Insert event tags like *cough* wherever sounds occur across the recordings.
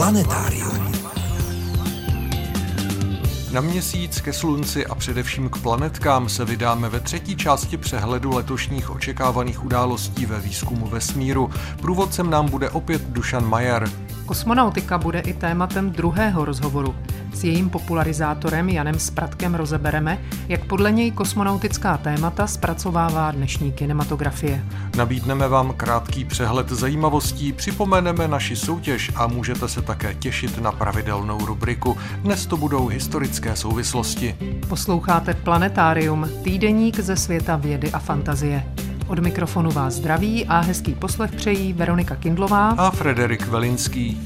Planetárium. Na měsíc, ke slunci a především k planetkám se vydáme ve třetí části přehledu letošních očekávaných událostí ve výzkumu vesmíru. Průvodcem nám bude opět Dušan Majer. Kosmonautika bude i tématem druhého rozhovoru. S jejím popularizátorem Janem Spratkem rozebereme, jak podle něj kosmonautická témata zpracovává dnešní kinematografie. Nabídneme vám krátký přehled zajímavostí, připomeneme naši soutěž a můžete se také těšit na pravidelnou rubriku. Dnes to budou historické souvislosti. Posloucháte Planetárium, týdeník ze světa vědy a fantazie. Od mikrofonu vás zdraví a hezký poslech přejí Veronika Kindlová a Frederik Velinský.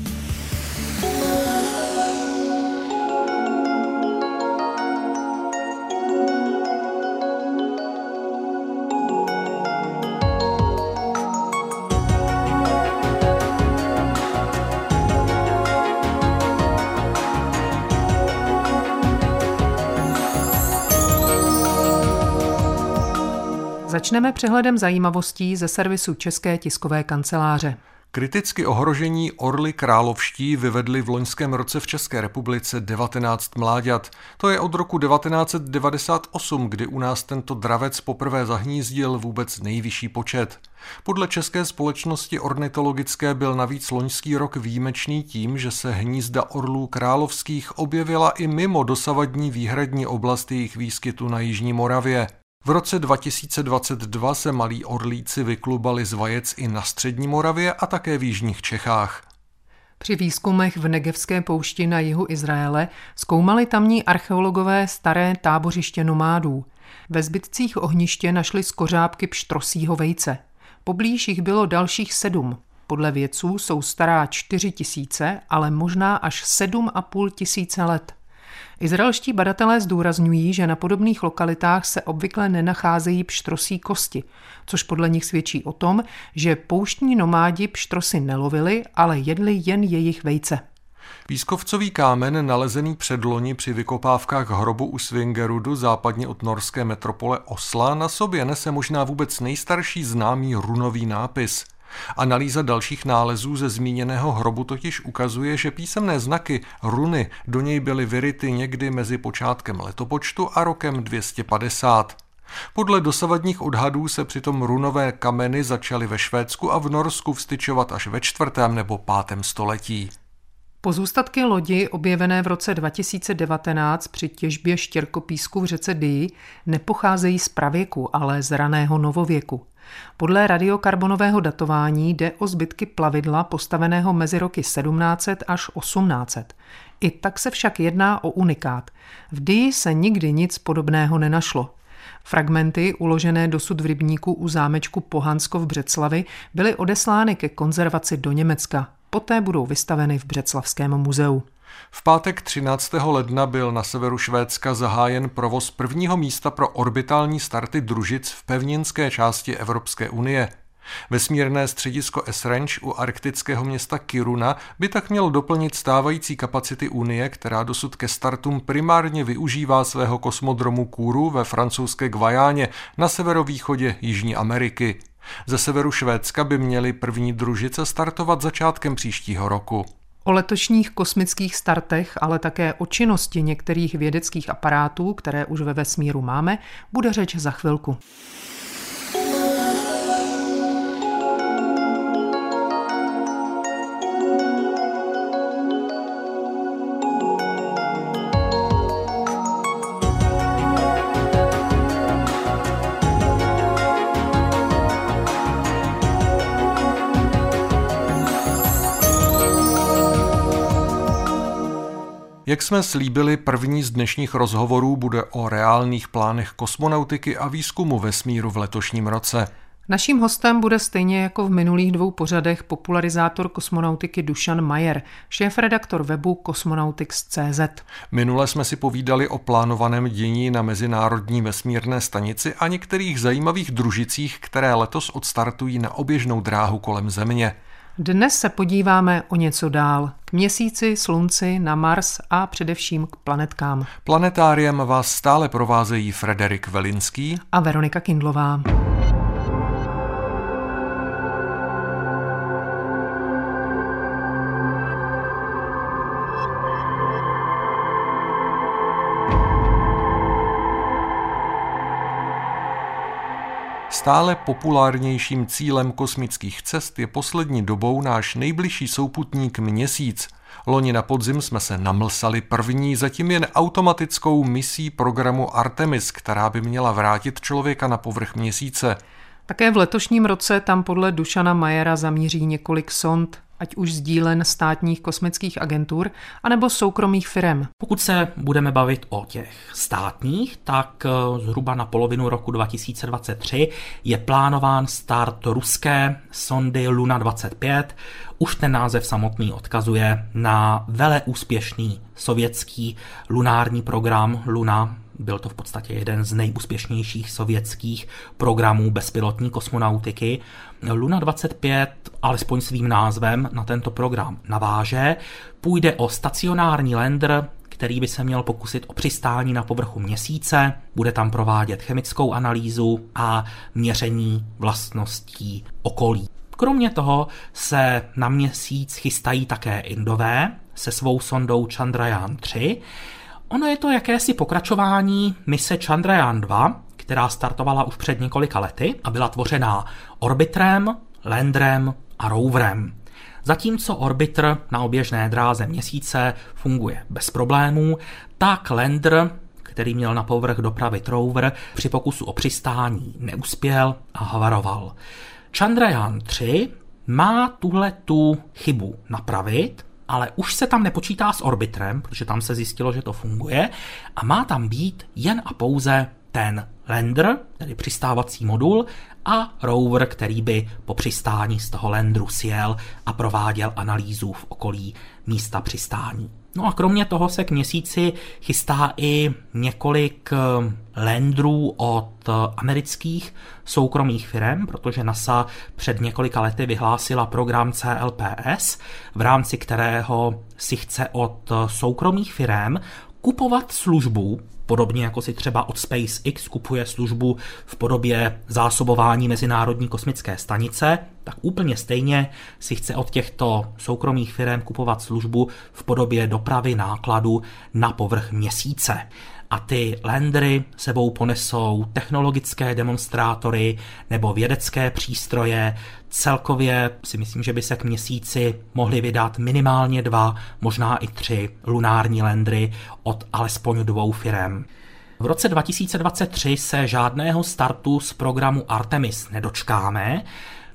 Začneme přehledem zajímavostí ze servisu České tiskové kanceláře. Kriticky ohrožení orly královští vyvedli v loňském roce v České republice 19 mláďat. To je od roku 1998, kdy u nás tento dravec poprvé zahnízdil vůbec nejvyšší počet. Podle České společnosti ornitologické byl navíc loňský rok výjimečný tím, že se hnízda orlů královských objevila i mimo dosavadní výhradní oblast jejich výskytu na Jižní Moravě. V roce 2022 se malí orlíci vyklubali z vajec i na střední Moravě a také v jižních Čechách. Při výzkumech v Negevské poušti na jihu Izraele zkoumali tamní archeologové staré tábořiště nomádů. Ve zbytcích ohniště našli skořápky pštrosího vejce. Poblíž jich bylo dalších sedm. Podle vědců jsou stará čtyři tisíce, ale možná až sedm a půl tisíce let. Izraelští badatelé zdůrazňují, že na podobných lokalitách se obvykle nenacházejí pštrosí kosti, což podle nich svědčí o tom, že pouštní nomádi pštrosy nelovili, ale jedli jen jejich vejce. Pískovcový kámen nalezený předloni při vykopávkách hrobu u Svingerudu západně od norské metropole Osla na sobě nese možná vůbec nejstarší známý runový nápis – Analýza dalších nálezů ze zmíněného hrobu totiž ukazuje, že písemné znaky runy do něj byly vyryty někdy mezi počátkem letopočtu a rokem 250. Podle dosavadních odhadů se přitom runové kameny začaly ve Švédsku a v Norsku vstyčovat až ve čtvrtém nebo pátém století. Pozůstatky lodi objevené v roce 2019 při těžbě štěrkopísku v řece Dii nepocházejí z pravěku, ale z raného novověku. Podle radiokarbonového datování jde o zbytky plavidla postaveného mezi roky 1700 až 1800. I tak se však jedná o unikát. V Dii se nikdy nic podobného nenašlo. Fragmenty, uložené dosud v rybníku u zámečku Pohansko v Břeclavi, byly odeslány ke konzervaci do Německa. Poté budou vystaveny v Břeclavském muzeu. V pátek 13. ledna byl na severu Švédska zahájen provoz prvního místa pro orbitální starty družic v pevninské části Evropské unie. Vesmírné středisko Esrange u arktického města Kiruna by tak mělo doplnit stávající kapacity Unie, která dosud ke startům primárně využívá svého kosmodromu Kuru ve francouzské Gvajáně na severovýchodě Jižní Ameriky. Ze severu Švédska by měly první družice startovat začátkem příštího roku. O letošních kosmických startech, ale také o činnosti některých vědeckých aparátů, které už ve vesmíru máme, bude řeč za chvilku. Jak jsme slíbili, první z dnešních rozhovorů bude o reálných plánech kosmonautiky a výzkumu vesmíru v letošním roce. Naším hostem bude stejně jako v minulých dvou pořadech popularizátor kosmonautiky Dušan Majer, šéf-redaktor webu Cosmonautics.cz. Minule jsme si povídali o plánovaném dění na Mezinárodní vesmírné stanici a některých zajímavých družicích, které letos odstartují na oběžnou dráhu kolem Země. Dnes se podíváme o něco dál. K měsíci, slunci, na Mars a především k planetkám. Planetáriem vás stále provázejí Frederik Velinský a Veronika Kindlová. Stále populárnějším cílem kosmických cest je poslední dobou náš nejbližší souputník Měsíc. Loni na podzim jsme se namlsali první, zatím jen automatickou misí programu Artemis, která by měla vrátit člověka na povrch měsíce. Také v letošním roce tam podle Dušana Majera zamíří několik sond ať už sdílen státních kosmických agentur, anebo soukromých firm. Pokud se budeme bavit o těch státních, tak eh, zhruba na polovinu roku 2023 je plánován start ruské sondy Luna 25. Už ten název samotný odkazuje na vele úspěšný sovětský lunární program Luna byl to v podstatě jeden z nejúspěšnějších sovětských programů bezpilotní kosmonautiky. Luna 25, alespoň svým názvem, na tento program naváže. Půjde o stacionární lander, který by se měl pokusit o přistání na povrchu měsíce, bude tam provádět chemickou analýzu a měření vlastností okolí. Kromě toho se na měsíc chystají také Indové se svou sondou Chandrayaan 3, Ono je to jakési pokračování mise Chandrayaan 2, která startovala už před několika lety a byla tvořená orbitrem, landrem a roverem. Zatímco orbiter na oběžné dráze měsíce funguje bez problémů, tak lander, který měl na povrch dopravit rover, při pokusu o přistání neuspěl a havaroval. Chandrayaan 3 má tuhle tu chybu napravit ale už se tam nepočítá s orbitrem, protože tam se zjistilo, že to funguje a má tam být jen a pouze ten lander, tedy přistávací modul, a rover, který by po přistání z toho landru sjel a prováděl analýzu v okolí místa přistání. No a kromě toho se k měsíci chystá i několik eh, landrů od eh, amerických soukromých firm, protože NASA před několika lety vyhlásila program CLPS, v rámci kterého si chce od eh, soukromých firm kupovat službu Podobně jako si třeba od SpaceX kupuje službu v podobě zásobování Mezinárodní kosmické stanice, tak úplně stejně si chce od těchto soukromých firm kupovat službu v podobě dopravy nákladu na povrch měsíce a ty landry sebou ponesou technologické demonstrátory nebo vědecké přístroje. Celkově si myslím, že by se k měsíci mohly vydat minimálně dva, možná i tři lunární landry od alespoň dvou firem. V roce 2023 se žádného startu z programu Artemis nedočkáme,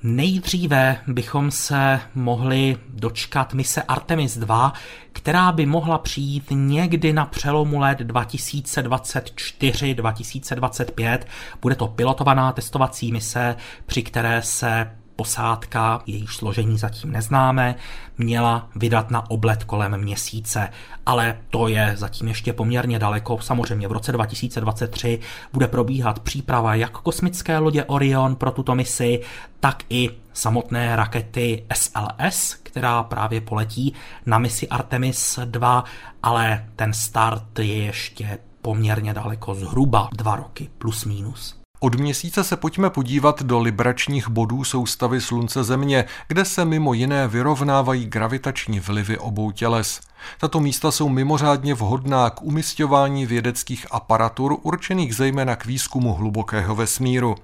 Nejdříve bychom se mohli dočkat mise Artemis 2, která by mohla přijít někdy na přelomu let 2024-2025. Bude to pilotovaná testovací mise, při které se posádka, jejíž složení zatím neznáme, měla vydat na oblet kolem měsíce. Ale to je zatím ještě poměrně daleko. Samozřejmě v roce 2023 bude probíhat příprava jak kosmické lodě Orion pro tuto misi, tak i samotné rakety SLS, která právě poletí na misi Artemis 2, ale ten start je ještě poměrně daleko, zhruba dva roky plus minus. Od měsíce se pojďme podívat do libračních bodů soustavy Slunce Země, kde se mimo jiné vyrovnávají gravitační vlivy obou těles. Tato místa jsou mimořádně vhodná k umistování vědeckých aparatur určených zejména k výzkumu hlubokého vesmíru.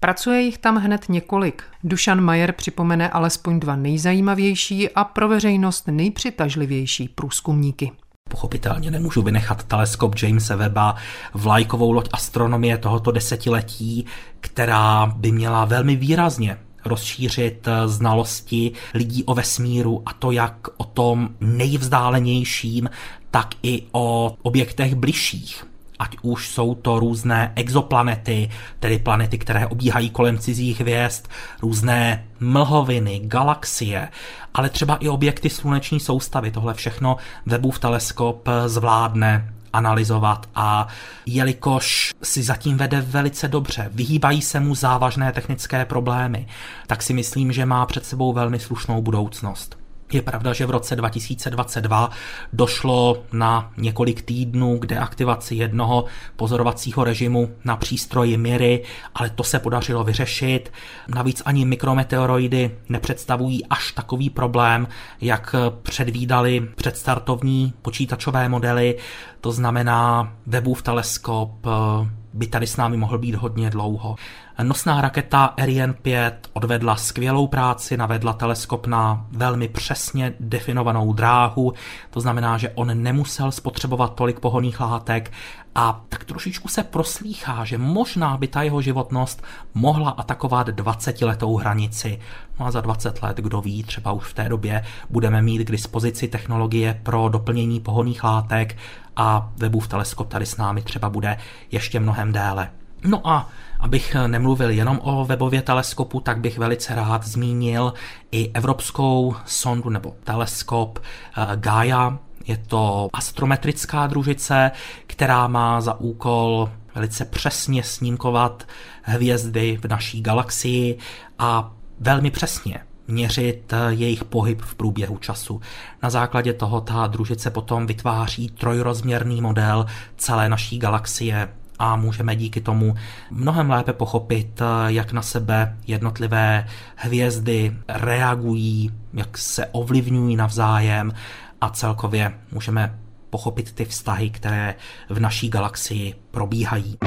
Pracuje jich tam hned několik. Dušan Majer připomene alespoň dva nejzajímavější a pro veřejnost nejpřitažlivější průzkumníky. Pochopitelně nemůžu vynechat teleskop Jamesa Webba, vlajkovou loď astronomie tohoto desetiletí, která by měla velmi výrazně rozšířit znalosti lidí o vesmíru a to jak o tom nejvzdálenějším, tak i o objektech bližších ať už jsou to různé exoplanety, tedy planety, které obíhají kolem cizích hvězd, různé mlhoviny, galaxie, ale třeba i objekty sluneční soustavy. Tohle všechno Webův teleskop zvládne analyzovat a jelikož si zatím vede velice dobře, vyhýbají se mu závažné technické problémy, tak si myslím, že má před sebou velmi slušnou budoucnost. Je pravda, že v roce 2022 došlo na několik týdnů k deaktivaci jednoho pozorovacího režimu na přístroji Miry, ale to se podařilo vyřešit. Navíc ani mikrometeoroidy nepředstavují až takový problém, jak předvídali předstartovní počítačové modely. To znamená, Webův teleskop by tady s námi mohl být hodně dlouho. Nosná raketa Ariane 5 odvedla skvělou práci, navedla teleskop na velmi přesně definovanou dráhu, to znamená, že on nemusel spotřebovat tolik pohoných látek a tak trošičku se proslýchá, že možná by ta jeho životnost mohla atakovat 20-letou hranici. No a za 20 let, kdo ví, třeba už v té době budeme mít k dispozici technologie pro doplnění pohoných látek a Webův teleskop tady s námi třeba bude ještě mnohem déle. No a abych nemluvil jenom o webově teleskopu, tak bych velice rád zmínil i evropskou sondu nebo teleskop eh, Gaia. Je to astrometrická družice, která má za úkol velice přesně snímkovat hvězdy v naší galaxii a velmi přesně měřit eh, jejich pohyb v průběhu času. Na základě toho ta družice potom vytváří trojrozměrný model celé naší galaxie a můžeme díky tomu mnohem lépe pochopit, eh, jak na sebe jednotlivé hvězdy reagují, jak se ovlivňují navzájem a celkově můžeme pochopit ty vztahy, které v naší galaxii probíhají.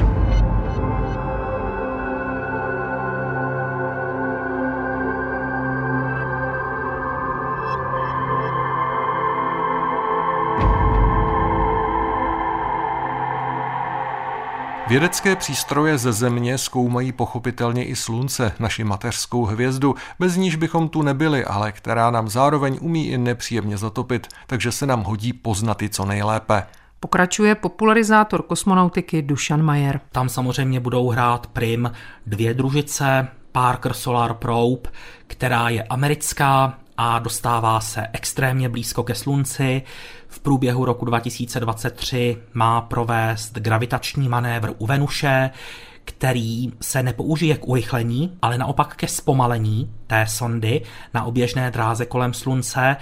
Vědecké přístroje ze Země zkoumají pochopitelně i Slunce, naši mateřskou hvězdu, bez níž bychom tu nebyli, ale která nám zároveň umí i nepříjemně zatopit, takže se nám hodí poznat i co nejlépe. Pokračuje popularizátor kosmonautiky Dušan Majer. Tam samozřejmě budou hrát prim dvě družice, Parker Solar Probe, která je americká a dostává se extrémně blízko ke Slunci. V průběhu roku 2023 má provést gravitační manévr u Venuše, který se nepoužije k urychlení, ale naopak ke zpomalení té sondy na oběžné dráze kolem Slunce.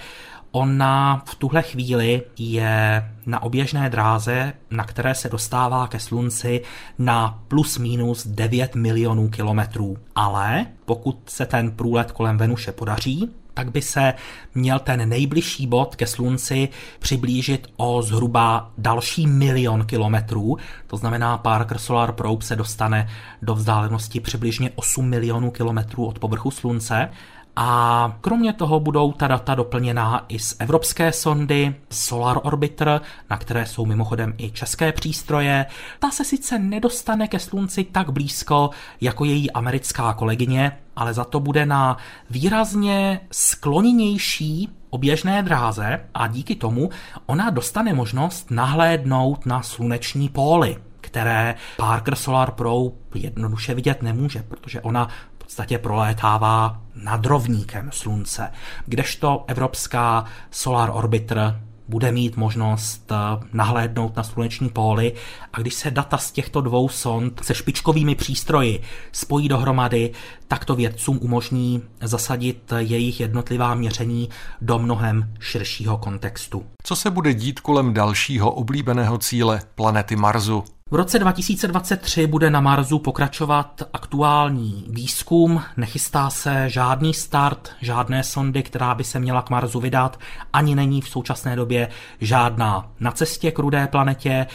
Ona v tuhle chvíli je na oběžné dráze, na které se dostává ke Slunci na plus minus 9 milionů kilometrů. Ale pokud se ten průlet kolem Venuše podaří, tak by se měl ten nejbližší bod ke Slunci přiblížit o zhruba další milion kilometrů. To znamená, Parker Solar Probe se dostane do vzdálenosti přibližně 8 milionů kilometrů od povrchu Slunce. A kromě toho budou ta data doplněná i z evropské sondy Solar Orbiter, na které jsou mimochodem i české přístroje. Ta se sice nedostane ke slunci tak blízko jako její americká kolegyně, ale za to bude na výrazně skloněnější oběžné dráze a díky tomu ona dostane možnost nahlédnout na sluneční póly které Parker Solar Pro jednoduše vidět nemůže, protože ona podstatě prolétává nad rovníkem Slunce, kdežto Evropská Solar Orbiter bude mít možnost eh, nahlédnout na sluneční póly a když se data z těchto dvou sond se špičkovými přístroji spojí dohromady, tak to vědcům umožní zasadit jejich jednotlivá měření do mnohem širšího kontextu. Co se bude dít kolem dalšího oblíbeného cíle planety Marsu? V roce 2023 bude na Marsu pokračovat aktuální výzkum, nechystá se žádný start, žádné sondy, která by se měla k Marsu vydat, ani není v současné době žádná na cestě k rudé planetě.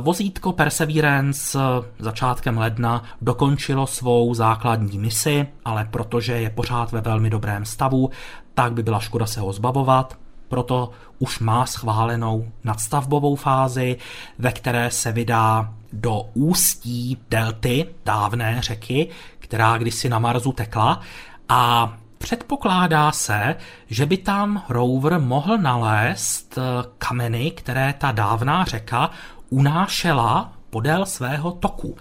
Vozítko Perseverance začátkem ledna dokončilo svou základní misi, ale protože je pořád ve velmi dobrém stavu, tak by byla škoda se ho zbavovat proto už má schválenou nadstavbovou fázi, ve které se vydá do ústí delty dávné řeky, která kdysi na Marsu tekla a Předpokládá se, že by tam rover mohl nalézt eh, kameny, které ta dávná řeka unášela podél svého toku.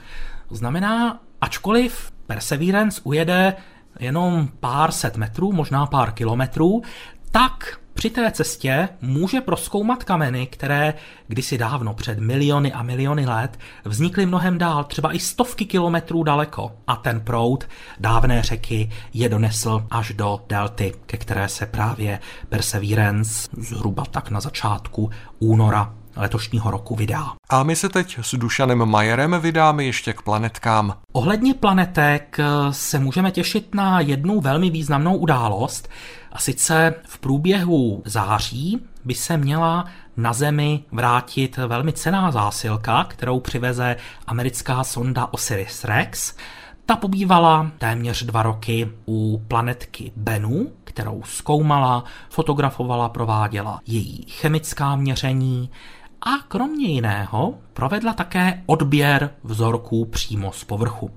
To znamená, ačkoliv Perseverance ujede jenom pár set metrů, možná pár kilometrů, tak při té cestě může proskoumat kameny, které kdysi dávno, před miliony a miliony let, vznikly mnohem dál, třeba i stovky kilometrů daleko. A ten proud dávné řeky je donesl až do delty, ke které se právě Perseverance zhruba tak na začátku února letošního roku vydá. A my se teď s Dušanem Majerem vydáme ještě k planetkám. Ohledně planetek se můžeme těšit na jednu velmi významnou událost, a sice v průběhu září by se měla na Zemi vrátit velmi cená zásilka, kterou přiveze americká sonda Osiris-Rex. Ta pobývala téměř dva roky u planetky Bennu, kterou zkoumala, fotografovala, prováděla její chemická měření a kromě jiného provedla také odběr vzorků přímo z povrchu.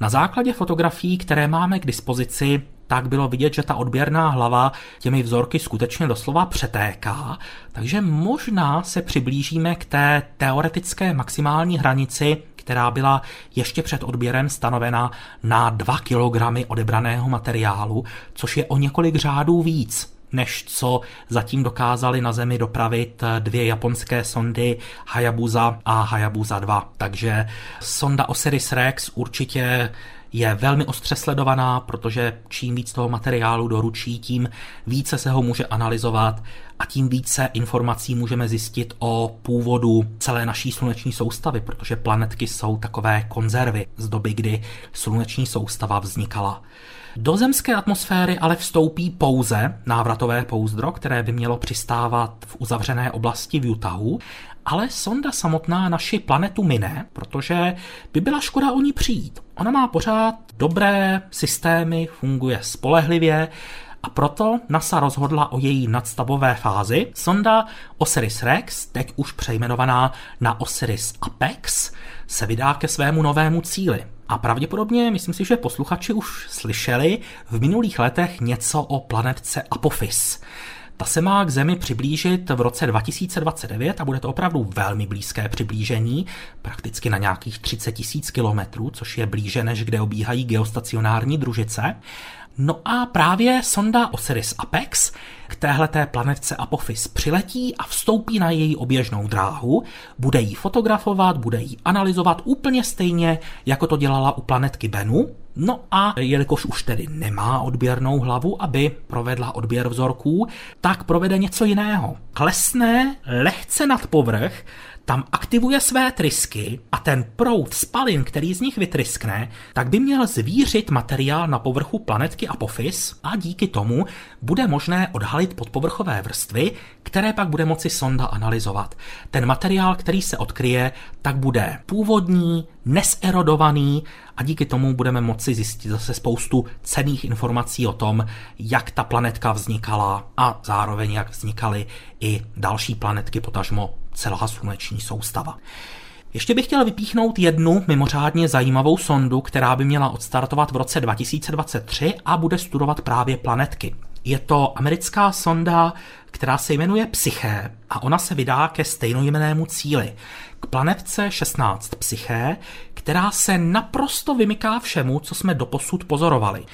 Na základě fotografií, které máme k dispozici, tak bylo vidět, že ta odběrná hlava těmi vzorky skutečně doslova přetéká, takže možná se přiblížíme k té teoretické maximální hranici, která byla ještě před odběrem stanovena na 2 kg odebraného materiálu, což je o několik řádů víc než co zatím dokázali na Zemi dopravit dvě japonské sondy Hayabusa a Hayabusa 2. Takže sonda Osiris-Rex určitě je velmi ostře sledovaná, protože čím víc toho materiálu doručí, tím více se ho může analyzovat a tím více informací můžeme zjistit o původu celé naší sluneční soustavy, protože planetky jsou takové konzervy z doby, kdy sluneční soustava vznikala. Do zemské atmosféry ale vstoupí pouze návratové pouzdro, které by mělo přistávat v uzavřené oblasti v Utahu, ale sonda samotná naši planetu mine, protože by byla škoda o ní přijít. Ona má pořád dobré systémy, funguje spolehlivě, a proto NASA rozhodla o její nadstavové fázi. Sonda Osiris-Rex, teď už přejmenovaná na Osiris Apex, se vydá ke svému novému cíli. A pravděpodobně, myslím si, že posluchači už slyšeli v minulých letech něco o planetce Apophis. Ta se má k Zemi přiblížit v roce 2029 a bude to opravdu velmi blízké přiblížení, prakticky na nějakých 30 tisíc kilometrů, což je blíže než kde obíhají geostacionární družice. No a právě sonda Osiris Apex k téhleté planetce Apophis přiletí a vstoupí na její oběžnou dráhu, bude ji fotografovat, bude ji analyzovat úplně stejně, jako to dělala u planetky Bennu, No a jelikož už tedy nemá odběrnou hlavu, aby provedla odběr vzorků, tak provede něco jiného. Klesne lehce nad povrch tam aktivuje své trysky a ten proud spalin, který z nich vytryskne, tak by měl zvířit materiál na povrchu planetky Apophis a díky tomu bude možné odhalit podpovrchové vrstvy, které pak bude moci sonda analyzovat. Ten materiál, který se odkryje, tak bude původní, neserodovaný a díky tomu budeme moci zjistit zase spoustu cených informací o tom, jak ta planetka vznikala a zároveň jak vznikaly i další planetky, potažmo celá sluneční soustava. Ještě bych chtěl vypíchnout jednu mimořádně zajímavou sondu, která by měla odstartovat v roce 2023 a bude studovat právě planetky. Je to americká sonda, která se jmenuje Psyché a ona se vydá ke stejnojmenému cíli. K planetce 16 Psyché, která se naprosto vymyká všemu, co jsme doposud pozorovali.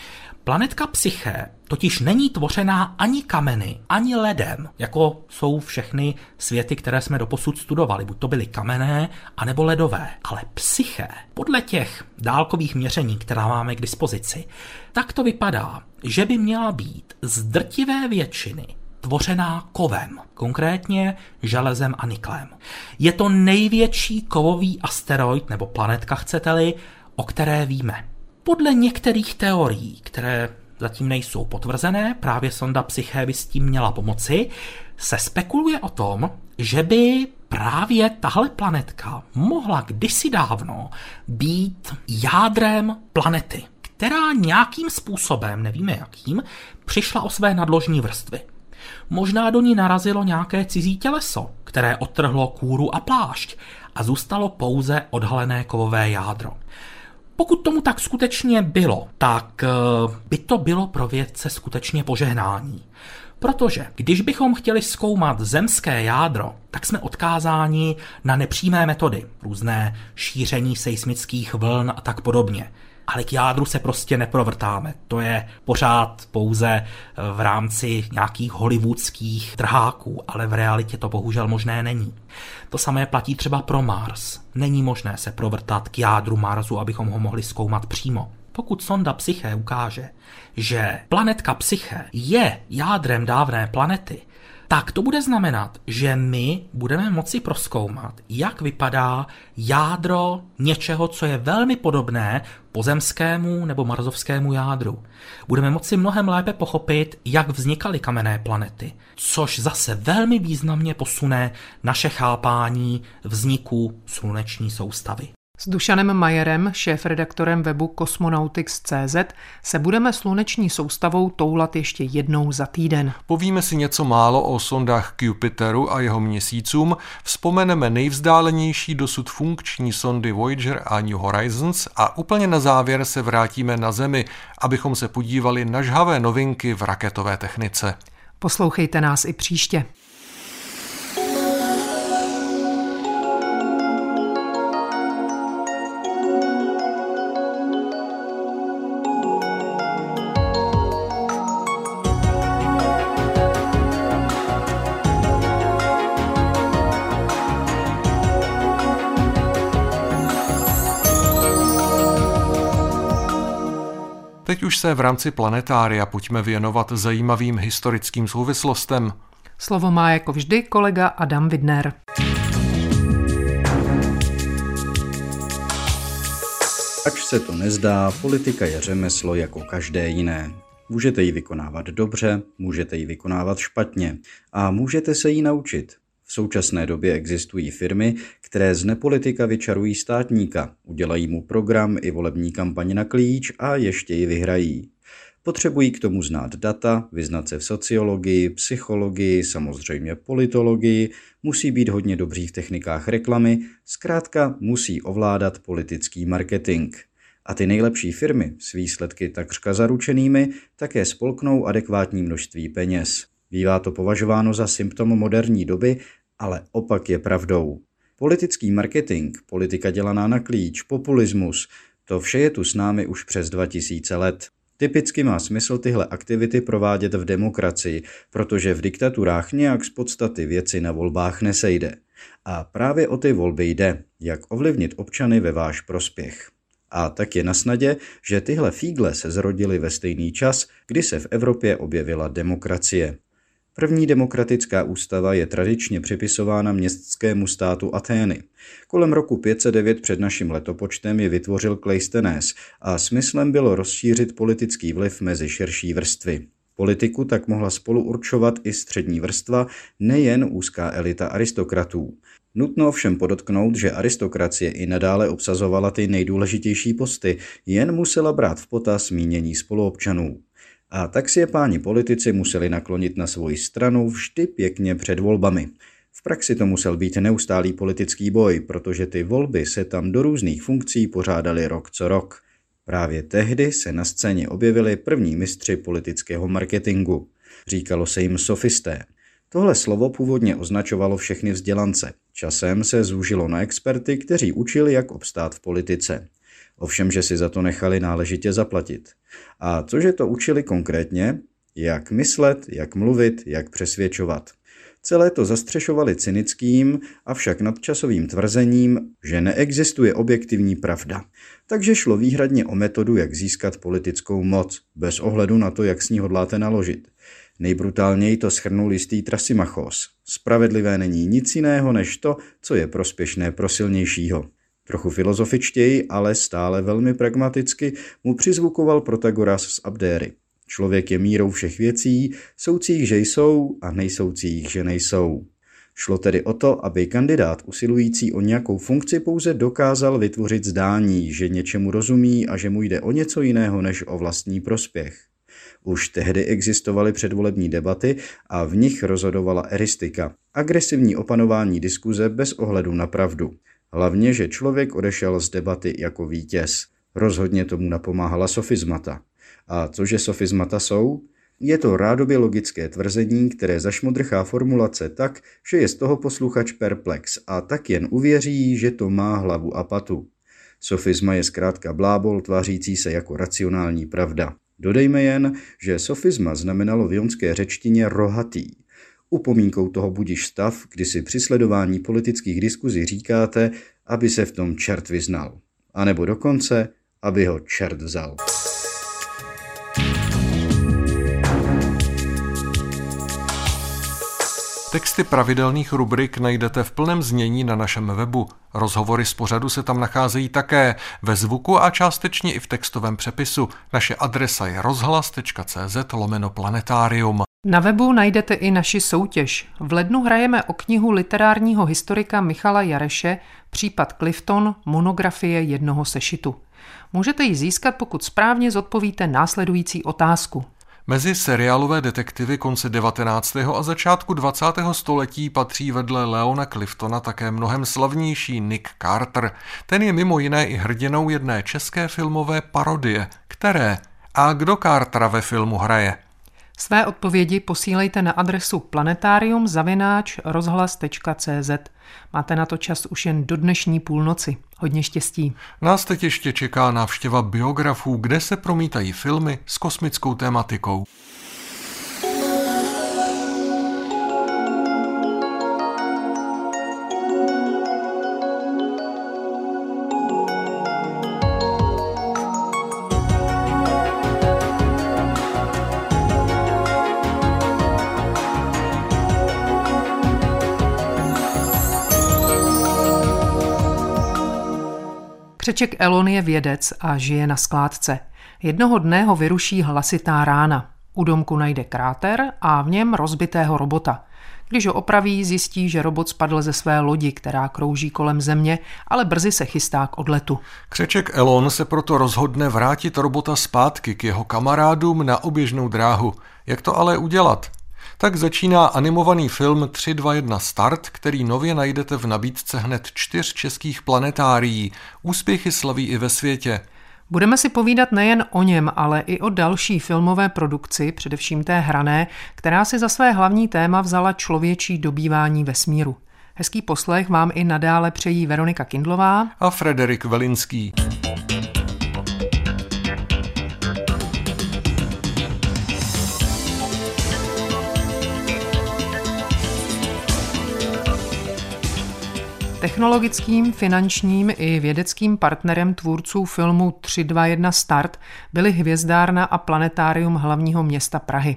Planetka Psyché totiž není tvořená ani kameny, ani ledem, jako jsou všechny světy, které jsme doposud studovali. Buď to byly kamenné, anebo ledové. Ale Psyché, podle těch dálkových měření, která máme k dispozici, tak to vypadá, že by měla být z drtivé většiny tvořená kovem, konkrétně železem a niklem. Je to největší kovový asteroid, nebo planetka chcete-li, o které víme. Podle některých teorií, které zatím nejsou potvrzené, právě sonda Psyché by s tím měla pomoci, se spekuluje o tom, že by právě tahle planetka mohla kdysi dávno být jádrem planety, která nějakým způsobem, nevíme jakým, přišla o své nadložní vrstvy. Možná do ní narazilo nějaké cizí těleso, které odtrhlo kůru a plášť a zůstalo pouze odhalené kovové jádro. Pokud tomu tak skutečně bylo, tak eh, by to bylo pro vědce skutečně požehnání. Protože když bychom chtěli zkoumat zemské jádro, tak jsme odkázáni na nepřímé metody, různé šíření seismických vln a tak podobně ale k jádru se prostě neprovrtáme. To je pořád pouze eh, v rámci nějakých hollywoodských trháků, ale v realitě to bohužel možné není. To samé platí třeba pro Mars. Není možné se provrtat k jádru Marsu, abychom ho mohli zkoumat přímo. Pokud sonda Psyche ukáže, že planetka Psyche je jádrem dávné planety, tak to bude znamenat, že my budeme moci proskoumat, jak vypadá jádro něčeho, co je velmi podobné pozemskému nebo marzovskému jádru. Budeme moci mnohem lépe pochopit, jak vznikaly kamenné planety, což zase velmi významně posune naše chápání vzniku sluneční soustavy. S Dušanem Majerem, šéf-redaktorem webu Cosmonautics.cz, se budeme sluneční soustavou toulat ještě jednou za týden. Povíme si něco málo o sondách Jupiteru a jeho měsícům, vzpomeneme nejvzdálenější dosud funkční sondy Voyager a New Horizons a úplně na závěr se vrátíme na Zemi, abychom se podívali na žhavé novinky v raketové technice. Poslouchejte nás i příště. Už se v rámci planetária pojďme věnovat zajímavým historickým souvislostem. Slovo má jako vždy kolega Adam Vidner. Ač se to nezdá, politika je řemeslo jako každé jiné. Můžete ji vykonávat dobře, můžete ji vykonávat špatně a můžete se jí naučit. V současné době existují firmy, které z nepolitika vyčarují státníka, udělají mu program i volební kampaň na klíč a ještě ji vyhrají. Potřebují k tomu znát data, vyznat se v sociologii, psychologii, samozřejmě politologii, musí být hodně dobří v technikách reklamy, zkrátka musí ovládat politický marketing. A ty nejlepší firmy s výsledky takřka zaručenými také spolknou adekvátní množství peněz. Bývá to považováno za symptom moderní doby, ale opak je pravdou. Politický marketing, politika dělaná na klíč, populismus, to vše je tu s námi už přes 2000 let. Typicky má smysl tyhle aktivity provádět v demokracii, protože v diktaturách nějak z podstaty věci na volbách nesejde. A právě o ty volby jde, jak ovlivnit občany ve váš prospěch. A tak je na snadě, že tyhle fígle se zrodily ve stejný čas, kdy se v Evropě objevila demokracie. První demokratická ústava je tradičně připisována městskému státu Atény. Kolem roku 509 před naším letopočtem je vytvořil Kleisthenes a smyslem bylo rozšířit politický vliv mezi širší vrstvy. Politiku tak mohla spolu určovat i střední vrstva, nejen úzká elita aristokratů. Nutno ovšem podotknout, že aristokracie i nadále obsazovala ty nejdůležitější posty, jen musela brát v potaz mínění spoluobčanů. A tak si je páni politici museli naklonit na svoji stranu vždy pěkně před volbami. V praxi to musel být neustálý politický boj, protože ty volby se tam do různých funkcí pořádaly rok co rok. Právě tehdy se na scéně objevili první mistři politického marketingu. Říkalo se jim sofisté. Tohle slovo původně označovalo všechny vzdělance. Časem se zúžilo na experty, kteří učili, jak obstát v politice. Ovšem, že si za to nechali náležitě zaplatit. A cože to učili konkrétně? Jak myslet, jak mluvit, jak přesvědčovat. Celé to zastřešovali cynickým, avšak nadčasovým tvrzením, že neexistuje objektivní pravda. Takže šlo výhradně o metodu, jak získat politickou moc, bez ohledu na to, jak s ní hodláte naložit. Nejbrutálněji to schrnul jistý Trasimachos. Spravedlivé není nic jiného než to, co je prospěšné pro silnějšího. Trochu filozofičtěji, ale stále velmi pragmaticky mu přizvukoval Protagoras z Abdéry. Člověk je mírou všech věcí, soucích, že jsou a nejsoucích, že nejsou. Šlo tedy o to, aby kandidát usilující o nějakou funkci pouze dokázal vytvořit zdání, že něčemu rozumí a že mu jde o něco jiného než o vlastní prospěch. Už tehdy existovaly předvolební debaty a v nich rozhodovala eristika, agresivní opanování diskuze bez ohledu na pravdu. Hlavně, že člověk odešel z debaty jako vítěz. Rozhodně tomu napomáhala sofizmata. A cože sofizmata jsou? Je to rádobě logické tvrzení, které zašmodrchá formulace tak, že je z toho posluchač perplex a tak jen uvěří, že to má hlavu a patu. Sofisma je zkrátka blábol tvářící se jako racionální pravda. Dodejme jen, že sofisma znamenalo v jonské řečtině rohatý. Upomínkou toho budíš stav, kdy si při sledování politických diskuzí říkáte, aby se v tom čert vyznal. A nebo dokonce, aby ho čert vzal. Texty pravidelných rubrik najdete v plném znění na našem webu. Rozhovory z pořadu se tam nacházejí také ve zvuku a částečně i v textovém přepisu. Naše adresa je rozhlas.cz lomeno planetarium. Na webu najdete i naši soutěž. V lednu hrajeme o knihu literárního historika Michala Jareše Případ Clifton, monografie jednoho sešitu. Můžete ji získat, pokud správně zodpovíte následující otázku. Mezi seriálové detektivy konce 19. a začátku 20. století patří vedle Leona Cliftona také mnohem slavnější Nick Carter. Ten je mimo jiné i hrdinou jedné české filmové parodie. Které a kdo Cartera ve filmu hraje? Své odpovědi posílejte na adresu planetarium. Máte na to čas už jen do dnešní půlnoci. Hodně štěstí. Nás teď ještě čeká návštěva biografů, kde se promítají filmy s kosmickou tématikou. Křeček Elon je vědec a žije na skládce. Jednoho dne ho vyruší hlasitá rána. U domku najde kráter a v něm rozbitého robota. Když ho opraví, zjistí, že robot spadl ze své lodi, která krouží kolem země, ale brzy se chystá k odletu. Křeček Elon se proto rozhodne vrátit robota zpátky k jeho kamarádům na oběžnou dráhu. Jak to ale udělat? Tak začíná animovaný film 321 Start, který nově najdete v nabídce hned čtyř českých planetárií. Úspěchy slaví i ve světě. Budeme si povídat nejen o něm, ale i o další filmové produkci, především té hrané, která si za své hlavní téma vzala člověčí dobývání vesmíru. Hezký poslech vám i nadále přejí Veronika Kindlová a Frederik Velinský. Technologickým, finančním i vědeckým partnerem tvůrců filmu 321 Start byly Hvězdárna a Planetárium hlavního města Prahy.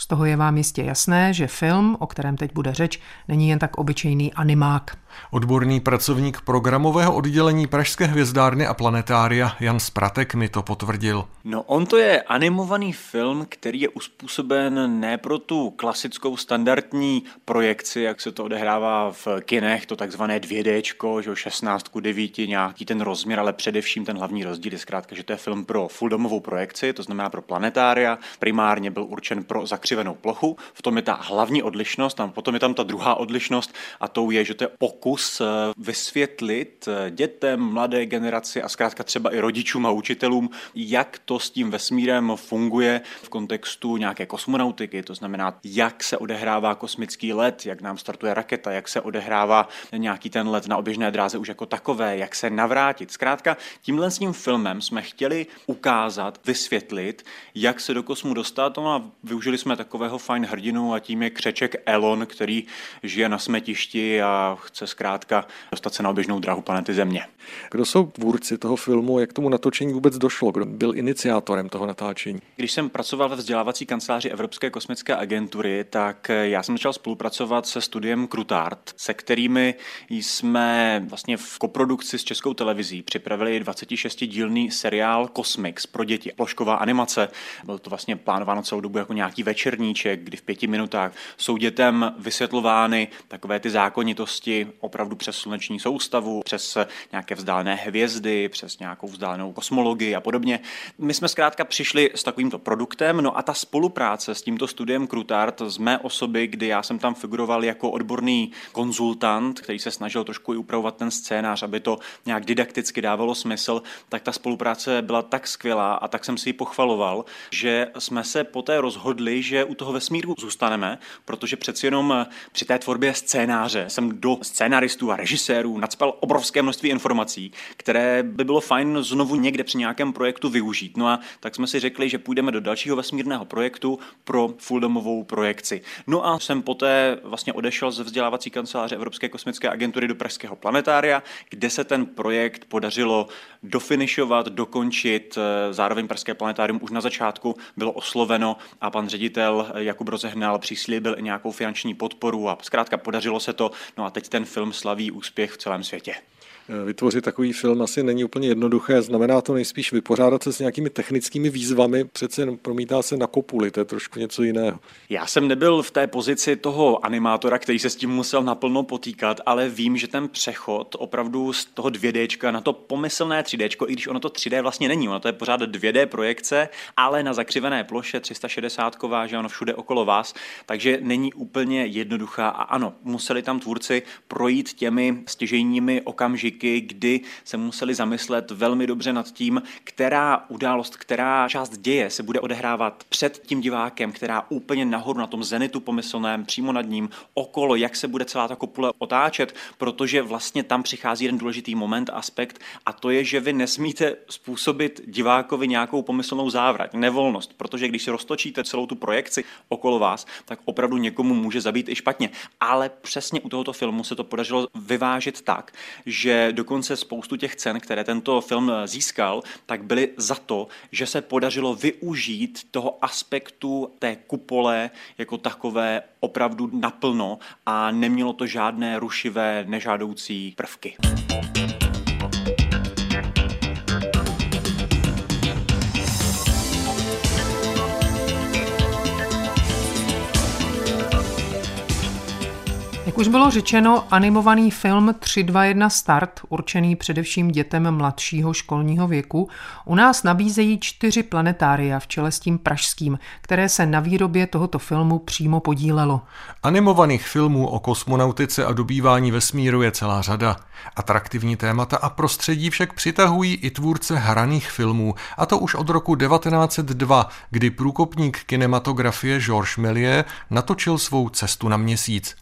Z toho je vám jistě jasné, že film, o kterém teď bude řeč, není jen tak obyčejný animák. Odborný pracovník programového oddělení Pražské hvězdárny a planetária Jan Spratek mi to potvrdil. No on to je animovaný film, který je uspůsoben ne pro tu klasickou standardní projekci, jak se to odehrává v kinech, to takzvané 2D, že 16 ku 9, nějaký ten rozměr, ale především ten hlavní rozdíl je zkrátka, že to je film pro fulldomovou projekci, to znamená pro planetária, primárně byl určen pro zakřivenou plochu, v tom je ta hlavní odlišnost, a potom je tam ta druhá odlišnost a tou je, že to je pokus eh, vysvětlit eh, dětem, mladé generaci a zkrátka třeba i rodičům a učitelům, jak to s tím vesmírem funguje v kontextu nějaké kosmonautiky, to znamená, jak se odehrává kosmický let, jak nám startuje raketa, jak se odehrává nějaký ten let na oběžné dráze už jako takové, jak se navrátit. Zkrátka, tímhle s tím filmem jsme chtěli ukázat, vysvětlit, jak se do kosmu dostat no a využili jsme takového fajn hrdinu a tím je křeček Elon, který žije na smetišti a chce zkrátka dostat se na oběžnou dráhu planety Země. Kdo jsou tvůrci toho filmu, jak tomu natočení vůbec došlo? Kdo byl iniciátorem toho natáčení? Když jsem pracoval ve vzdělávací kanceláři Evropské kosmické agentury, tak já jsem začal spolupracovat se studiem Krutart, se kterými jsme vlastně v koprodukci s českou televizí připravili 26-dílný seriál Cosmix pro děti. Plošková animace. Byl to vlastně plánováno celou dobu jako nějaký večerníček, kdy v pěti minutách jsou dětem vysvětlovány takové ty zákonitosti opravdu přes sluneční soustavu, přes nějaké vzdálené hvězdy, přes nějakou vzdálenou kosmologii a podobně. My jsme zkrátka přišli s takovýmto produktem, no a ta spolupráce s tímto studiem Krutart z mé osoby, kdy já jsem tam figuroval jako odborný konzultant, který se snažil trošku i upravovat ten scénář, aby to nějak didakticky dávalo smysl, tak ta spolupráce byla tak skvělá a tak jsem si ji pochvaloval, že jsme se poté rozhodli, že u toho vesmíru zůstaneme, protože přeci jenom při té tvorbě scénáře jsem do scénaristů a režisérů nadspal obrovské množství informací, které by bylo fajn znovu někde při nějakém projektu využít. No a tak jsme si řekli, že půjdeme do dalšího vesmírného projektu pro fulldomovou projekci. No a jsem poté vlastně odešel ze vzdělávací kanceláře Evropské kosmické agentury do Pražského planetária, kde se ten projekt podařilo dofinišovat, dokončit. Zároveň Pražské planetárium už na začátku bylo osloveno a pan ředitel ředitel Jakub Rozehnal přislíbil i nějakou finanční podporu a zkrátka podařilo se to. No a teď ten film slaví úspěch v celém světě. Eh, vytvořit takový film asi není úplně jednoduché. Znamená to nejspíš vypořádat se s nějakými technickými výzvami, přece promítá se na kopuli, to je trošku něco jiného. Já jsem nebyl v té pozici toho animátora, který se s tím musel naplno potýkat, ale vím, že ten přechod opravdu z toho 2D na to pomyslné 3D, i když ono to 3D vlastně není, ono to je pořád 2D projekce, ale na zakřivené ploše 360, že ono všude okolo vás, takže není úplně jednoduchá a ano, museli tam tvůrci projít těmi stěžejními okamžiky, okamžiky, kdy se museli zamyslet velmi dobře nad tím, která událost, která část děje se bude odehrávat před tím divákem, která úplně nahoru na tom zenitu pomyslném, přímo nad ním, okolo, jak se bude celá ta kopule otáčet, protože vlastně tam přichází jeden důležitý moment, aspekt, a to je, že vy nesmíte způsobit divákovi nějakou pomyslnou závrať, nevolnost, protože když si roztočíte celou tu projekci okolo vás, tak opravdu někomu může zabít i špatně. Ale přesně u tohoto filmu se to podařilo vyvážit tak, že dokonce spoustu těch cen, které tento film získal, tak byly za to, že se podařilo využít toho aspektu té kupole jako takové opravdu naplno a nemělo to žádné rušivé, nežádoucí prvky. Už bylo řečeno, animovaný film 321 Start, určený především dětem mladšího školního věku, u nás nabízejí čtyři planetária v čele s tím pražským, které se na výrobě tohoto filmu přímo podílelo. Animovaných filmů o kosmonautice a dobývání vesmíru je celá řada. Atraktivní témata a prostředí však přitahují i tvůrce hraných filmů, a to už od roku 1902, kdy průkopník kinematografie Georges Méliès natočil svou cestu na měsíc.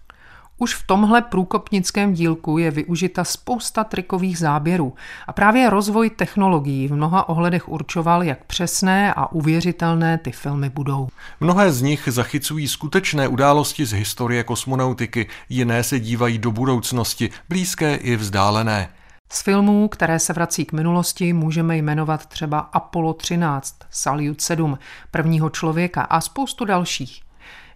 Už v tomhle průkopnickém dílku je využita spousta trikových záběrů a právě rozvoj technologií v mnoha ohledech určoval, jak přesné a uvěřitelné ty filmy budou. Mnohé z nich zachycují skutečné události z historie kosmonautiky, jiné se dívají do budoucnosti, blízké i vzdálené. Z filmů, které se vrací k minulosti, můžeme jmenovat třeba Apollo 13, Salyut 7, prvního člověka a spoustu dalších.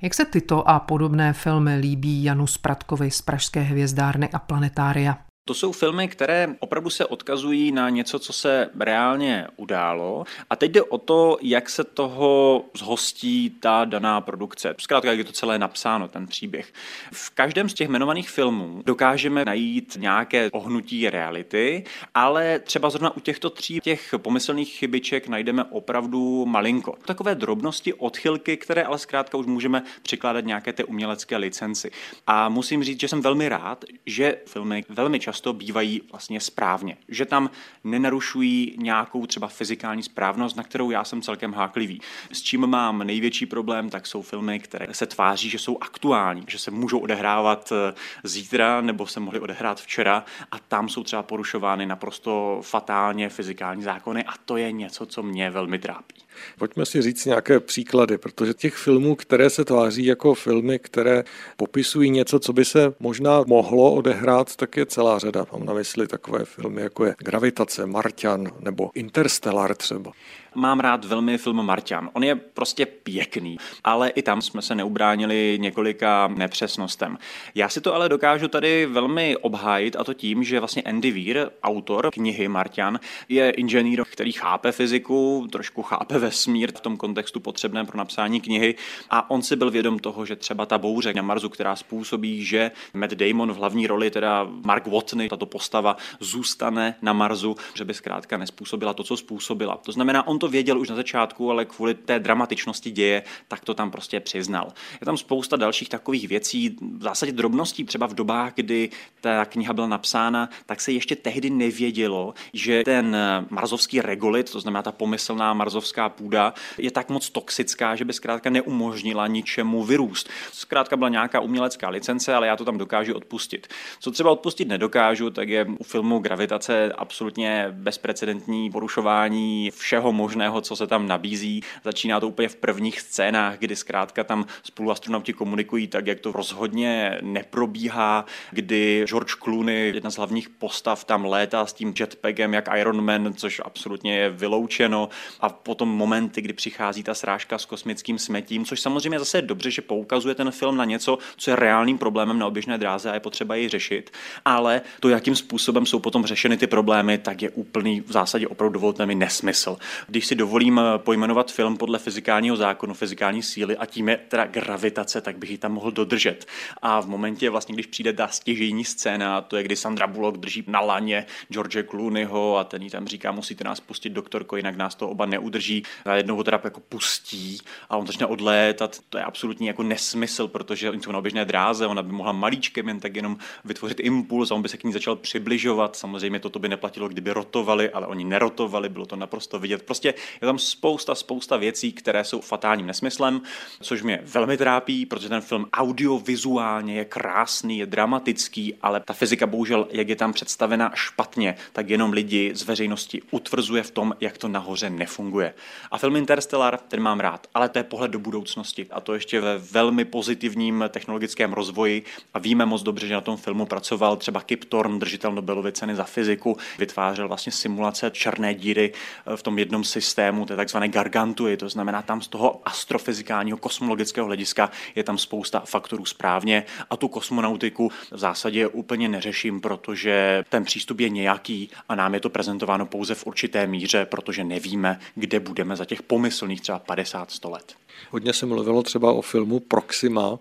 Jak se tyto a podobné filmy líbí Janu Spratkovi z Pražské hvězdárny a planetária? To jsou filmy, které opravdu se odkazují na něco, co se reálně událo. A teď jde o to, jak se toho zhostí ta daná produkce. Zkrátka, jak je to celé napsáno, ten příběh. V každém z těch jmenovaných filmů dokážeme najít nějaké ohnutí reality, ale třeba zrovna u těchto tří těch pomyslných chybiček najdeme opravdu malinko. Takové drobnosti, odchylky, které ale zkrátka už můžeme přikládat nějaké té umělecké licenci. A musím říct, že jsem velmi rád, že filmy velmi často často bývají vlastně správně. Že tam nenarušují nějakou třeba fyzikální správnost, na kterou já jsem celkem háklivý. S čím mám největší problém, tak jsou filmy, které se tváří, že jsou aktuální, že se můžou odehrávat eh, zítra nebo se mohly odehrát včera a tam jsou třeba porušovány naprosto fatálně fyzikální zákony a to je něco, co mě velmi trápí. Pojďme si říct nějaké příklady, protože těch filmů, které se tváří jako filmy, které popisují něco, co by se možná mohlo odehrát, tak je celá řada. Mám na mysli takové filmy, jako je Gravitace, Marťan nebo Interstellar třeba. Mám rád velmi film Marťan. On je prostě pěkný, ale i tam jsme se neubránili několika nepřesnostem. Já si to ale dokážu tady velmi obhájit a to tím, že vlastně Andy Weir, autor knihy Marťan, je inženýr, který chápe fyziku, trošku chápe vesmír v tom kontextu potřebném pro napsání knihy a on si byl vědom toho, že třeba ta bouře na Marsu, která způsobí, že Matt Damon v hlavní roli, teda Mark Watney, tato postava zůstane na Marsu, že by zkrátka nespůsobila to, co způsobila. To znamená, on to věděl už na začátku, ale kvůli té dramatičnosti děje, tak to tam prostě přiznal. Je tam spousta dalších takových věcí, v zásadě drobností, třeba v dobách, kdy ta kniha byla napsána, tak se ještě tehdy nevědělo, že ten marzovský regolit, to znamená ta pomyslná marzovská půda, je tak moc toxická, že by zkrátka neumožnila ničemu vyrůst. Zkrátka byla nějaká umělecká licence, ale já to tam dokážu odpustit. Co třeba odpustit nedokážu, tak je u filmu Gravitace absolutně bezprecedentní porušování všeho možného možného, co se tam nabízí. Začíná to úplně v prvních scénách, kdy zkrátka tam spoluastronauti komunikují tak, jak to rozhodně neprobíhá, kdy George Clooney, jedna z hlavních postav, tam létá s tím jetpackem jak Iron Man, což absolutně je vyloučeno. A potom momenty, kdy přichází ta srážka s kosmickým smetím, což samozřejmě zase je dobře, že poukazuje ten film na něco, co je reálným problémem na oběžné dráze a je potřeba ji řešit. Ale to, jakým způsobem jsou potom řešeny ty problémy, tak je úplný v zásadě opravdu dovolte mi nesmysl. Když si dovolím pojmenovat film podle fyzikálního zákonu, fyzikální síly a tím je teda gravitace, tak bych ji tam mohl dodržet. A v momentě vlastně, když přijde ta stěžejní scéna, to je kdy Sandra Bullock drží na laně George Clooneyho a ten jí tam říká, musíte nás pustit doktorko, jinak nás to oba neudrží. A jednou ho teda jako pustí a on začne odlétat. To je absolutní jako nesmysl, protože oni jsou na oběžné dráze, ona by mohla malíčkem jen tak jenom vytvořit impuls a on by se k ní začal přibližovat. Samozřejmě toto by neplatilo, kdyby rotovali, ale oni nerotovali, bylo to naprosto vidět. Prostě je tam spousta, spousta věcí, které jsou fatálním nesmyslem, což mě velmi trápí, protože ten film audiovizuálně je krásný, je dramatický, ale ta fyzika bohužel, jak je tam představena špatně, tak jenom lidi z veřejnosti utvrzuje v tom, jak to nahoře nefunguje. A film Interstellar, ten mám rád, ale to je pohled do budoucnosti a to ještě ve velmi pozitivním technologickém rozvoji a víme moc dobře, že na tom filmu pracoval třeba Kip Thorne, držitel Nobelovy ceny za fyziku, vytvářel vlastně simulace černé díry eh, v tom jednom systému, to je takzvané gargantuji, to znamená tam z toho astrofyzikálního kosmologického hlediska je tam spousta faktorů správně a tu kosmonautiku v zásadě úplně neřeším, protože ten přístup je nějaký a nám je to prezentováno pouze v určité míře, protože nevíme, kde budeme za těch pomyslných třeba 50-100 let. Hodně se mluvilo třeba o filmu Proxima.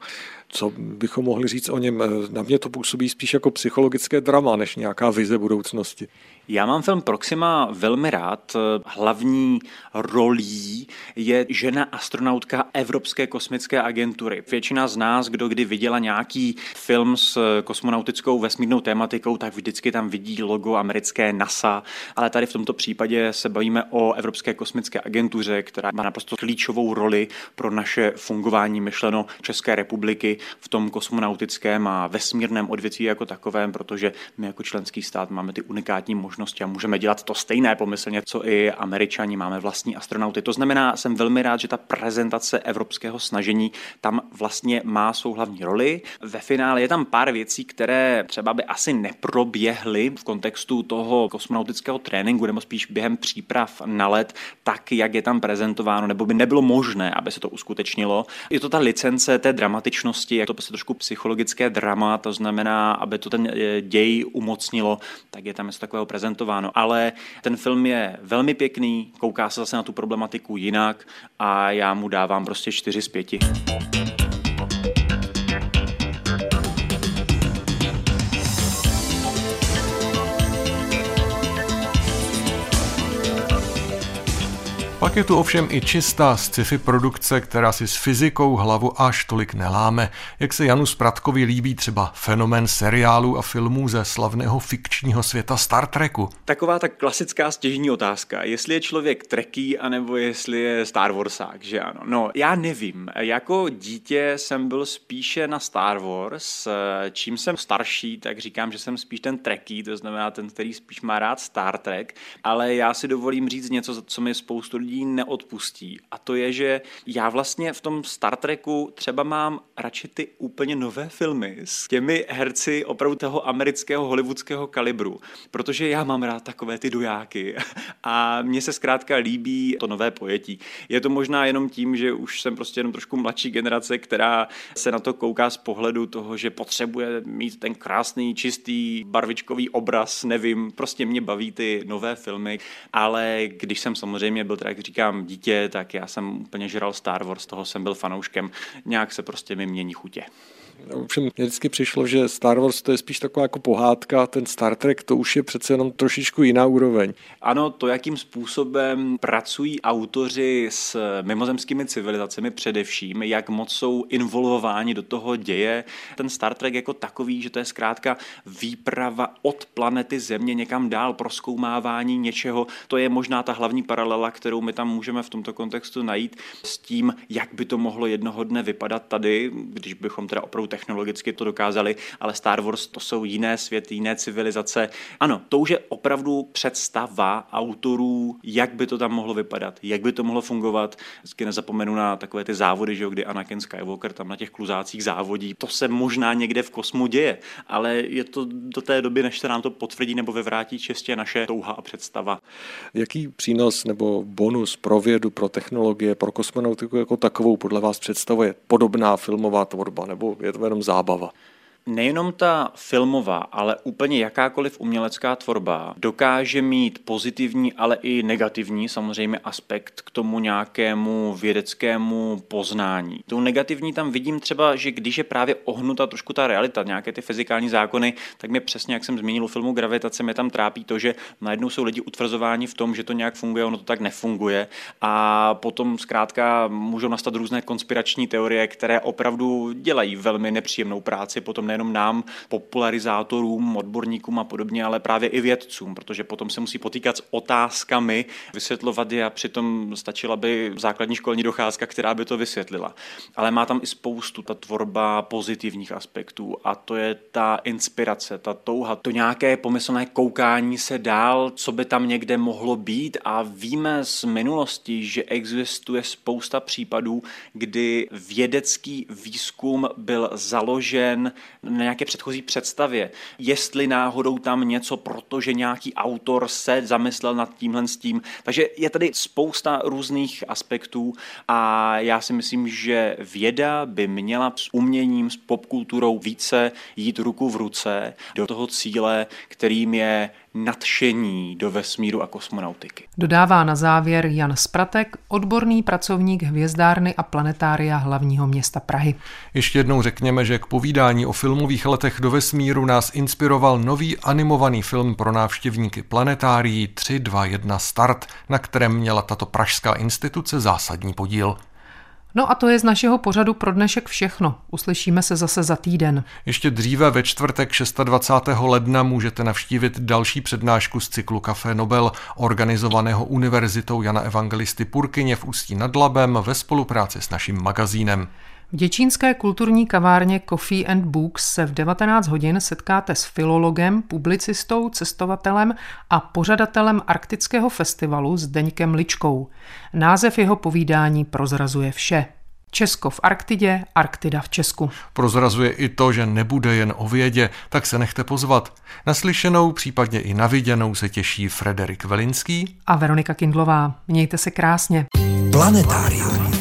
Co bychom mohli říct o něm? Na mě to působí spíš jako psychologické drama, než nějaká vize budoucnosti. Já mám film Proxima velmi rád. Hlavní rolí je žena astronautka Evropské kosmické agentury. Většina z nás, kdo kdy viděla nějaký film s kosmonautickou vesmírnou tématikou, tak vždycky tam vidí logo americké NASA, ale tady v tomto případě se bavíme o Evropské kosmické agentuře, která má naprosto klíčovou roli pro naše fungování myšleno České republiky v tom kosmonautickém a vesmírném odvětví jako takovém, protože my jako členský stát máme ty unikátní možnosti a můžeme dělat to stejné pomyslně, co i američani, máme vlastní astronauty. To znamená, jsem velmi rád, že ta prezentace evropského snažení tam vlastně má svou hlavní roli. Ve finále je tam pár věcí, které třeba by asi neproběhly v kontextu toho kosmonautického tréninku nebo spíš během příprav na let, tak jak je tam prezentováno, nebo by nebylo možné, aby se to uskutečnilo. Je to ta licence té dramatičnosti, jak to prostě trošku psychologické drama, to znamená, aby to ten eh, děj umocnilo, tak je tam něco takového prezentováno. Ale ten film je velmi pěkný, kouká se zase na tu problematiku jinak a já mu dávám prostě 4 z 5. Pak je tu ovšem i čistá sci-fi produkce, která si s fyzikou hlavu až tolik neláme, jak se Janu Spratkovi líbí třeba fenomén seriálů a filmů ze slavného fikčního světa Star Treku. Taková ta klasická stěžní otázka, jestli je člověk treký, anebo jestli je Star Warsák, že ano. No, já nevím. Jako dítě jsem byl spíše na Star Wars, čím jsem starší, tak říkám, že jsem spíš ten treký, to znamená ten, který spíš má rád Star Trek, ale já si dovolím říct něco, co mi spoustu lidí lidí neodpustí. A to je, že já vlastně v tom Star Treku třeba mám radši ty úplně nové filmy s těmi herci opravdu toho amerického hollywoodského kalibru, protože já mám rád takové ty dojáky *laughs* a mně se zkrátka líbí to nové pojetí. Je to možná jenom tím, že už jsem prostě jenom trošku mladší generace, která se na to kouká z pohledu toho, že potřebuje mít ten krásný, čistý, barvičkový obraz, nevím, prostě mě baví ty nové filmy, ale když jsem samozřejmě byl, jak říkám, dítě, tak já jsem úplně žral Star Wars, toho jsem byl fanouškem. Nějak se prostě mi mění chutě. Ovšem mě vždycky přišlo, že Star Wars to je spíš taková jako pohádka, ten Star Trek to už je přece jenom trošičku jiná úroveň. Ano, to, jakým způsobem pracují autoři s mimozemskými civilizacemi především, jak moc jsou involvováni do toho děje. Ten Star Trek jako takový, že to je zkrátka výprava od planety Země někam dál, proskoumávání něčeho, to je možná ta hlavní paralela, kterou my tam můžeme v tomto kontextu najít s tím, jak by to mohlo jednoho dne vypadat tady, když bychom teda opravdu technologicky to dokázali, ale Star Wars to jsou jiné světy, jiné civilizace. Ano, to už je opravdu představa autorů, jak by to tam mohlo vypadat, jak by to mohlo fungovat. Vždycky nezapomenu na takové ty závody, že jo, kdy Anakin Skywalker tam na těch kluzácích závodí. To se možná někde v kosmu děje, ale je to do té doby, než se nám to potvrdí nebo vyvrátí čistě naše touha a představa. Jaký přínos nebo bonus pro vědu, pro technologie, pro kosmonautiku jako takovou podle vás představuje podobná filmová tvorba, nebo je jenom zábava? Nejenom ta filmová, ale úplně jakákoliv umělecká tvorba dokáže mít pozitivní, ale i negativní samozřejmě aspekt k tomu nějakému vědeckému poznání. Tu negativní tam vidím třeba, že když je právě ohnuta trošku ta realita, nějaké ty fyzikální zákony, tak mě přesně, jak jsem zmínil u filmu Gravitace, mě tam trápí to, že najednou jsou lidi utvrzováni v tom, že to nějak funguje, ono to tak nefunguje a potom zkrátka můžou nastat různé konspirační teorie, které opravdu dělají velmi nepříjemnou práci potom nejenom nám, popularizátorům, odborníkům a podobně, ale právě i vědcům, protože potom se musí potýkat s otázkami, vysvětlovat je a přitom stačila by základní školní docházka, která by to vysvětlila. Ale má tam i spoustu ta tvorba pozitivních aspektů a to je ta inspirace, ta touha, to nějaké pomyslné koukání se dál, co by tam někde mohlo být a víme z minulosti, že existuje spousta případů, kdy vědecký výzkum byl založen na nějaké předchozí představě. Jestli náhodou tam něco, protože nějaký autor se zamyslel nad tímhle s tím. Takže je tady spousta různých aspektů a já si myslím, že věda by měla s uměním, s popkulturou více jít ruku v ruce do toho cíle, kterým je nadšení do vesmíru a kosmonautiky. Dodává na závěr Jan Spratek, odborný pracovník hvězdárny a planetária hlavního města Prahy. Ještě jednou řekněme, že k povídání o filmových letech do vesmíru nás inspiroval nový animovaný film pro návštěvníky planetárií 321 Start, na kterém měla tato pražská instituce zásadní podíl. No a to je z našeho pořadu pro dnešek všechno. Uslyšíme se zase za týden. Ještě dříve ve čtvrtek 26. ledna můžete navštívit další přednášku z cyklu Café Nobel, organizovaného Univerzitou Jana Evangelisty Purkyně v Ústí nad Labem ve spolupráci s naším magazínem. V děčínské kulturní kavárně Coffee and Books se v 19 hodin setkáte s filologem, publicistou, cestovatelem a pořadatelem Arktického festivalu s Deňkem Ličkou. Název jeho povídání prozrazuje vše. Česko v Arktidě, Arktida v Česku. Prozrazuje i to, že nebude jen o vědě, tak se nechte pozvat. Naslyšenou, případně i naviděnou se těší Frederik Velinský a Veronika Kindlová. Mějte se krásně. Planetárium.